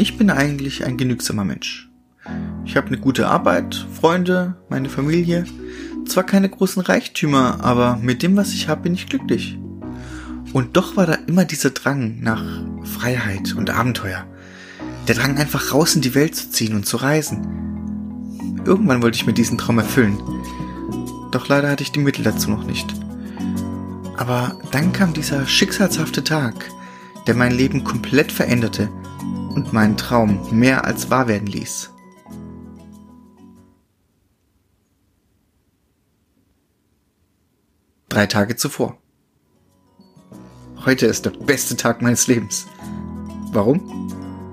Ich bin eigentlich ein genügsamer Mensch. Ich habe eine gute Arbeit, Freunde, meine Familie. Zwar keine großen Reichtümer, aber mit dem, was ich habe, bin ich glücklich. Und doch war da immer dieser Drang nach Freiheit und Abenteuer. Der Drang einfach raus in die Welt zu ziehen und zu reisen. Irgendwann wollte ich mir diesen Traum erfüllen. Doch leider hatte ich die Mittel dazu noch nicht. Aber dann kam dieser schicksalshafte Tag, der mein Leben komplett veränderte und meinen Traum mehr als wahr werden ließ. Drei Tage zuvor. Heute ist der beste Tag meines Lebens. Warum?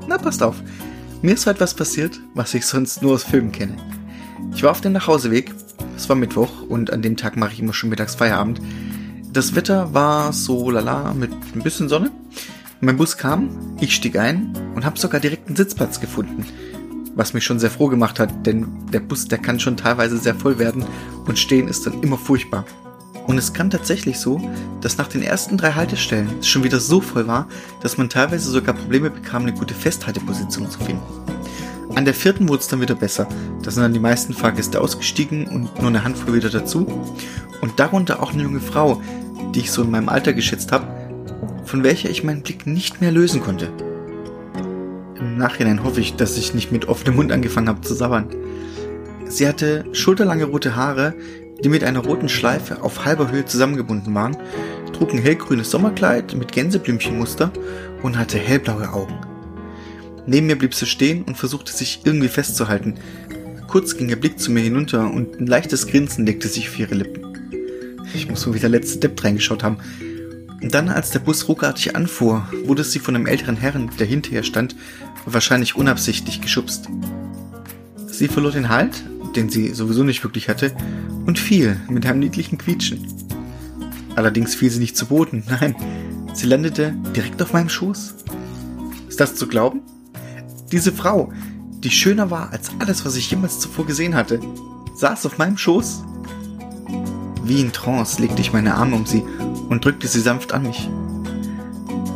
Na, passt auf. Mir ist heute was passiert, was ich sonst nur aus Filmen kenne. Ich war auf dem Nachhauseweg. Es war Mittwoch und an dem Tag mache ich immer schon mittags Feierabend. Das Wetter war so lala mit ein bisschen Sonne. Mein Bus kam, ich stieg ein und habe sogar direkt einen Sitzplatz gefunden. Was mich schon sehr froh gemacht hat, denn der Bus, der kann schon teilweise sehr voll werden und stehen ist dann immer furchtbar. Und es kam tatsächlich so, dass nach den ersten drei Haltestellen es schon wieder so voll war, dass man teilweise sogar Probleme bekam, eine gute Festhalteposition zu finden. An der vierten wurde es dann wieder besser. Da sind dann die meisten Fahrgäste ausgestiegen und nur eine Handvoll wieder dazu. Und darunter auch eine junge Frau, die ich so in meinem Alter geschätzt habe, von welcher ich meinen Blick nicht mehr lösen konnte. Im Nachhinein hoffe ich, dass ich nicht mit offenem Mund angefangen habe zu sabbern. Sie hatte schulterlange rote Haare, die mit einer roten Schleife auf halber Höhe zusammengebunden waren, trug ein hellgrünes Sommerkleid mit Gänseblümchenmuster und hatte hellblaue Augen. Neben mir blieb sie stehen und versuchte sich irgendwie festzuhalten. Kurz ging ihr Blick zu mir hinunter und ein leichtes Grinsen legte sich auf ihre Lippen. Ich muss wohl wieder letzte Depp reingeschaut haben. Dann, als der Bus ruckartig anfuhr, wurde sie von einem älteren Herrn, der hinter ihr stand, wahrscheinlich unabsichtlich geschubst. Sie verlor den Halt, den sie sowieso nicht wirklich hatte, und fiel mit einem niedlichen Quietschen. Allerdings fiel sie nicht zu Boden, nein, sie landete direkt auf meinem Schoß. Ist das zu glauben? Diese Frau, die schöner war als alles, was ich jemals zuvor gesehen hatte, saß auf meinem Schoß. Wie in Trance legte ich meine Arme um sie und drückte sie sanft an mich.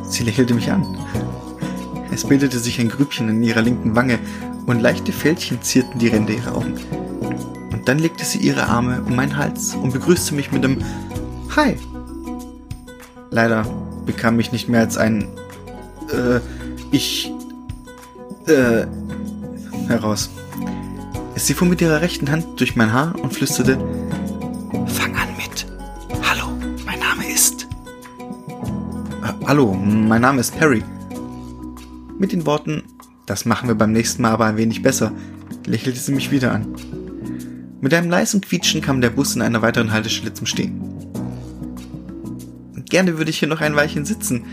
Sie lächelte mich an. Es bildete sich ein Grübchen in ihrer linken Wange und leichte Fältchen zierten die Ränder ihrer Augen. Und dann legte sie ihre Arme um meinen Hals und begrüßte mich mit einem Hi. Leider bekam ich nicht mehr als ein äh, ich äh heraus. Sie fuhr mit ihrer rechten Hand durch mein Haar und flüsterte Hallo, mein Name ist Perry. Mit den Worten Das machen wir beim nächsten Mal aber ein wenig besser, lächelte sie mich wieder an. Mit einem leisen Quietschen kam der Bus in einer weiteren Haltestelle zum Stehen. Gerne würde ich hier noch ein Weilchen sitzen.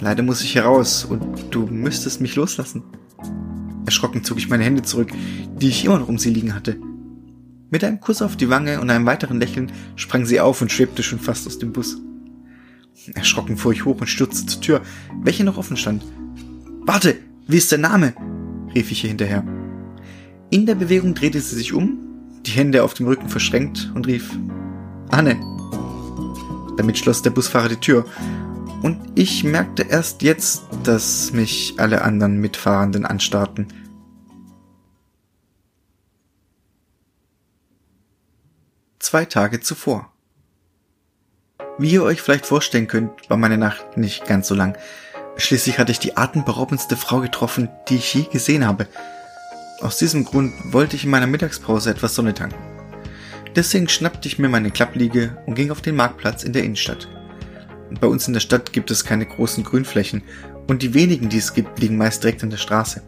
Leider muss ich hier raus und du müsstest mich loslassen. Erschrocken zog ich meine Hände zurück, die ich immer noch um sie liegen hatte. Mit einem Kuss auf die Wange und einem weiteren Lächeln sprang sie auf und schwebte schon fast aus dem Bus. Erschrocken fuhr ich hoch und stürzte zur Tür, welche noch offen stand. Warte, wie ist dein Name? rief ich ihr hinterher. In der Bewegung drehte sie sich um die Hände auf dem Rücken verschränkt und rief Anne. Damit schloss der Busfahrer die Tür und ich merkte erst jetzt, dass mich alle anderen Mitfahrenden anstarrten. Zwei Tage zuvor. Wie ihr euch vielleicht vorstellen könnt, war meine Nacht nicht ganz so lang. Schließlich hatte ich die atemberaubendste Frau getroffen, die ich je gesehen habe. Aus diesem Grund wollte ich in meiner Mittagspause etwas Sonne tanken. Deswegen schnappte ich mir meine Klappliege und ging auf den Marktplatz in der Innenstadt. Bei uns in der Stadt gibt es keine großen Grünflächen und die wenigen, die es gibt, liegen meist direkt an der Straße.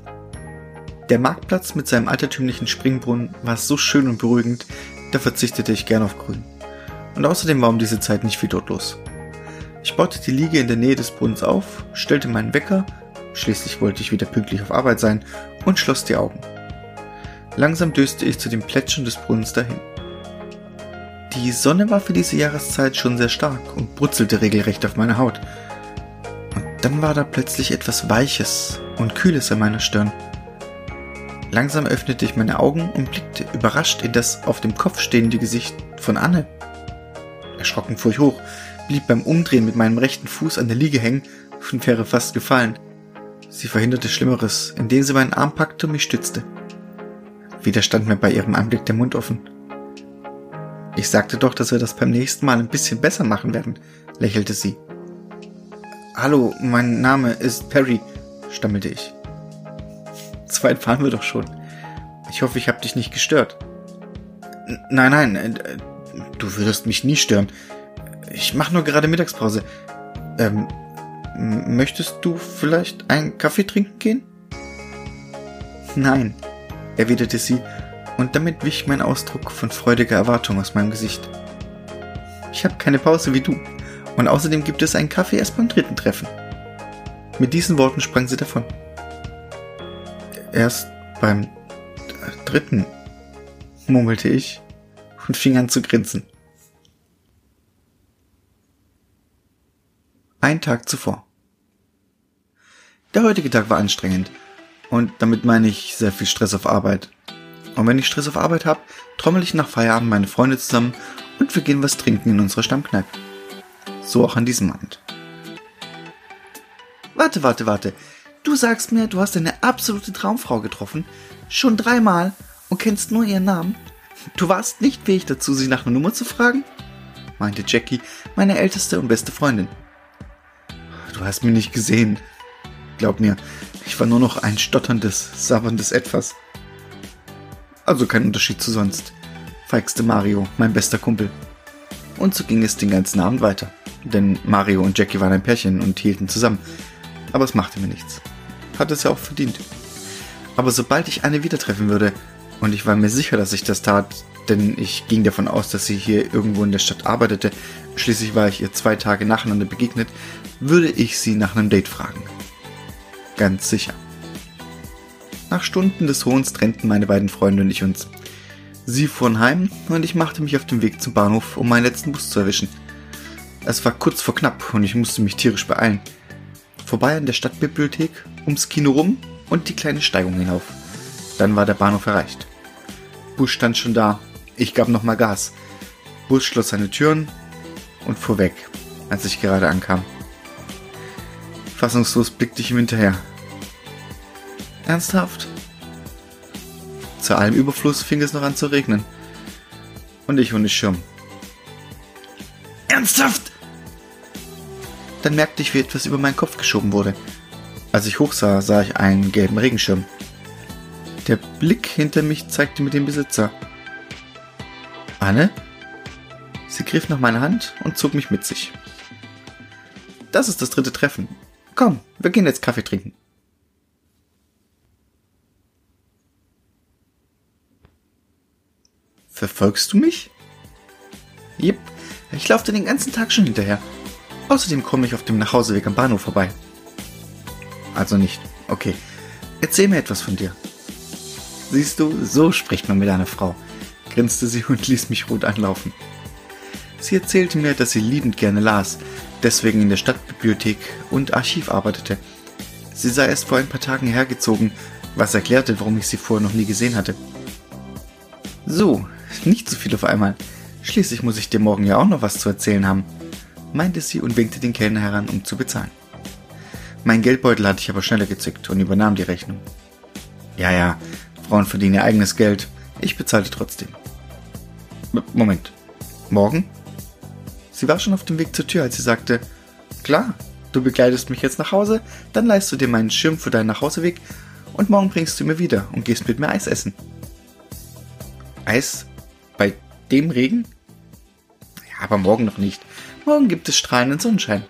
Der Marktplatz mit seinem altertümlichen Springbrunnen war so schön und beruhigend, da verzichtete ich gern auf Grün. Und außerdem war um diese Zeit nicht viel dort los. Ich baute die Liege in der Nähe des Brunnens auf, stellte meinen Wecker, schließlich wollte ich wieder pünktlich auf Arbeit sein, und schloss die Augen. Langsam döste ich zu dem Plätschern des Brunnens dahin. Die Sonne war für diese Jahreszeit schon sehr stark und brutzelte regelrecht auf meine Haut. Und dann war da plötzlich etwas Weiches und Kühles an meiner Stirn. Langsam öffnete ich meine Augen und blickte überrascht in das auf dem Kopf stehende Gesicht von Anne. Erschrocken fuhr ich hoch, blieb beim Umdrehen mit meinem rechten Fuß an der Liege hängen und wäre fast gefallen. Sie verhinderte Schlimmeres, indem sie meinen Arm packte und mich stützte. Wieder stand mir bei ihrem Anblick der Mund offen. Ich sagte doch, dass wir das beim nächsten Mal ein bisschen besser machen werden, lächelte sie. Hallo, mein Name ist Perry, stammelte ich. Zweit fahren wir doch schon. Ich hoffe, ich habe dich nicht gestört. N nein, nein, äh, du würdest mich nie stören. Ich mache nur gerade Mittagspause. Ähm, möchtest du vielleicht einen Kaffee trinken gehen? Nein, erwiderte sie, und damit wich mein Ausdruck von freudiger Erwartung aus meinem Gesicht. Ich habe keine Pause wie du, und außerdem gibt es einen Kaffee erst beim dritten Treffen. Mit diesen Worten sprang sie davon. Erst beim dritten, murmelte ich und fing an zu grinsen. Ein Tag zuvor. Der heutige Tag war anstrengend. Und damit meine ich sehr viel Stress auf Arbeit. Und wenn ich Stress auf Arbeit habe, trommel ich nach Feierabend meine Freunde zusammen und wir gehen was trinken in unserer Stammkneipe. So auch an diesem Abend. Warte, warte, warte. Du sagst mir, du hast eine absolute Traumfrau getroffen. Schon dreimal und kennst nur ihren Namen. Du warst nicht fähig dazu, sie nach einer Nummer zu fragen? meinte Jackie, meine älteste und beste Freundin. Du hast mich nicht gesehen. Glaub mir, ich war nur noch ein stotterndes, sabberndes Etwas. Also kein Unterschied zu sonst. Feigste Mario, mein bester Kumpel. Und so ging es den ganzen Abend weiter. Denn Mario und Jackie waren ein Pärchen und hielten zusammen. Aber es machte mir nichts. Hat es ja auch verdient. Aber sobald ich eine wieder treffen würde, und ich war mir sicher, dass ich das tat, denn ich ging davon aus, dass sie hier irgendwo in der Stadt arbeitete, schließlich war ich ihr zwei Tage nacheinander begegnet, würde ich sie nach einem Date fragen. Ganz sicher. Nach Stunden des Hohns trennten meine beiden Freunde und ich uns. Sie fuhren heim und ich machte mich auf den Weg zum Bahnhof, um meinen letzten Bus zu erwischen. Es war kurz vor knapp und ich musste mich tierisch beeilen. Vorbei an der Stadtbibliothek, ums Kino rum und die kleine Steigung hinauf. Dann war der Bahnhof erreicht. Bus stand schon da. Ich gab nochmal Gas. Bus schloss seine Türen und fuhr weg, als ich gerade ankam. Fassungslos blickte ich ihm hinterher. Ernsthaft? Zu allem Überfluss fing es noch an zu regnen. Und ich ohne Schirm. Ernsthaft? Dann merkte ich, wie etwas über meinen Kopf geschoben wurde. Als ich hochsah, sah ich einen gelben Regenschirm. Der Blick hinter mich zeigte mir den Besitzer. Anne? Sie griff nach meiner Hand und zog mich mit sich. Das ist das dritte Treffen. Komm, wir gehen jetzt Kaffee trinken. Verfolgst du mich? Jep, ich laufe dir den ganzen Tag schon hinterher. Außerdem komme ich auf dem Nachhauseweg am Bahnhof vorbei. Also nicht. Okay. Erzähl mir etwas von dir. Siehst du, so spricht man mit einer Frau, grinste sie und ließ mich rot anlaufen. Sie erzählte mir, dass sie liebend gerne las, deswegen in der Stadtbibliothek und Archiv arbeitete. Sie sei erst vor ein paar Tagen hergezogen, was erklärte, warum ich sie vorher noch nie gesehen hatte. So, nicht zu viel auf einmal. Schließlich muss ich dir morgen ja auch noch was zu erzählen haben, meinte sie und winkte den Kellner heran, um zu bezahlen. Mein Geldbeutel hatte ich aber schneller gezückt und übernahm die Rechnung. Ja, ja, Frauen verdienen ihr eigenes Geld. Ich bezahlte trotzdem. Moment. Morgen? Sie war schon auf dem Weg zur Tür, als sie sagte, klar, du begleitest mich jetzt nach Hause, dann leihst du dir meinen Schirm für deinen Nachhauseweg und morgen bringst du mir wieder und gehst mit mir Eis essen. Eis? Bei dem Regen? Ja, aber morgen noch nicht. Morgen gibt es strahlenden Sonnenschein.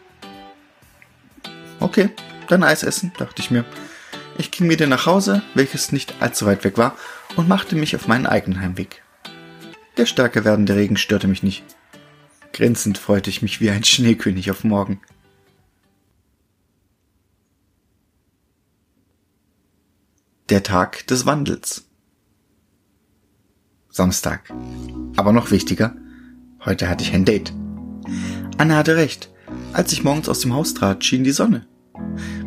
Okay, dann Eis essen, dachte ich mir. Ich ging wieder nach Hause, welches nicht allzu weit weg war, und machte mich auf meinen eigenen Heimweg. Der stärker werdende Regen störte mich nicht. Grinsend freute ich mich wie ein Schneekönig auf morgen. Der Tag des Wandels. Samstag. Aber noch wichtiger, heute hatte ich ein Date. Anna hatte recht. Als ich morgens aus dem Haus trat, schien die Sonne.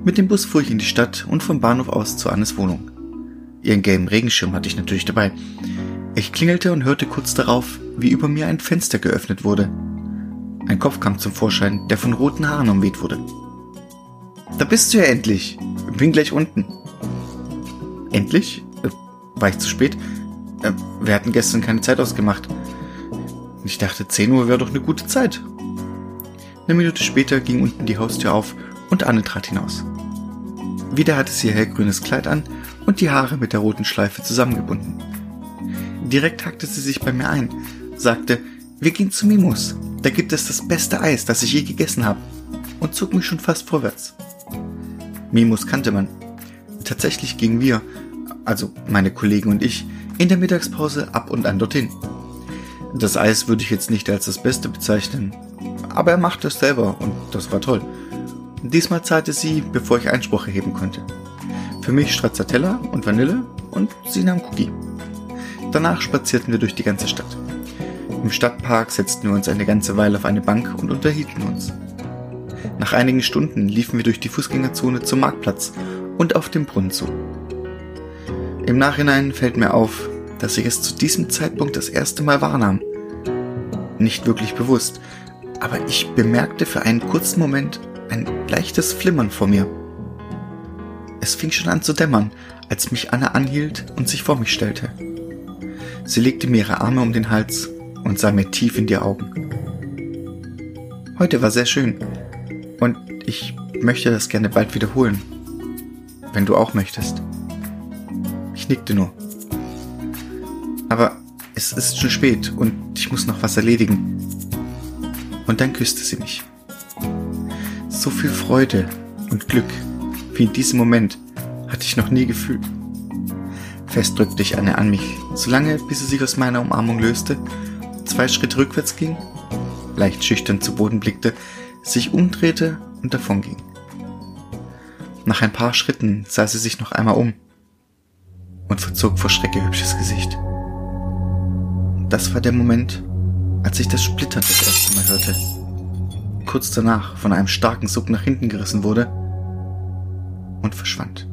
Mit dem Bus fuhr ich in die Stadt und vom Bahnhof aus zu Annes Wohnung. Ihren gelben Regenschirm hatte ich natürlich dabei. Ich klingelte und hörte kurz darauf, wie über mir ein Fenster geöffnet wurde. Ein Kopf kam zum Vorschein, der von roten Haaren umweht wurde. Da bist du ja endlich, bin gleich unten. Endlich? Äh, war ich zu spät? Äh, wir hatten gestern keine Zeit ausgemacht. Ich dachte, 10 Uhr wäre doch eine gute Zeit. Eine Minute später ging unten die Haustür auf und Anne trat hinaus. Wieder hatte sie ihr hellgrünes Kleid an und die Haare mit der roten Schleife zusammengebunden. Direkt hackte sie sich bei mir ein, sagte, wir gehen zu Mimos, da gibt es das beste Eis, das ich je gegessen habe, und zog mich schon fast vorwärts. Mimos kannte man. Tatsächlich gingen wir, also meine Kollegen und ich, in der Mittagspause ab und an dorthin. Das Eis würde ich jetzt nicht als das Beste bezeichnen, aber er machte es selber und das war toll. Diesmal zahlte sie, bevor ich Einspruch erheben konnte. Für mich Stracciatella und Vanille und sie nahm Cookie. Danach spazierten wir durch die ganze Stadt. Im Stadtpark setzten wir uns eine ganze Weile auf eine Bank und unterhielten uns. Nach einigen Stunden liefen wir durch die Fußgängerzone zum Marktplatz und auf dem Brunnen zu. Im Nachhinein fällt mir auf, dass ich es zu diesem Zeitpunkt das erste Mal wahrnahm. Nicht wirklich bewusst, aber ich bemerkte für einen kurzen Moment ein leichtes Flimmern vor mir. Es fing schon an zu dämmern, als mich Anna anhielt und sich vor mich stellte. Sie legte mir ihre Arme um den Hals und sah mir tief in die Augen. Heute war sehr schön und ich möchte das gerne bald wiederholen, wenn du auch möchtest. Ich nickte nur. Aber es ist schon spät und ich muss noch was erledigen. Und dann küsste sie mich. So viel Freude und Glück wie in diesem Moment hatte ich noch nie gefühlt. Fest drückte ich Anne an mich, solange bis sie sich aus meiner Umarmung löste, zwei Schritte rückwärts ging, leicht schüchtern zu Boden blickte, sich umdrehte und davonging. Nach ein paar Schritten sah sie sich noch einmal um und verzog vor Schreck hübsches Gesicht. Das war der Moment, als ich das Splittern das erste Mal hörte. Kurz danach von einem starken Sog nach hinten gerissen wurde und verschwand.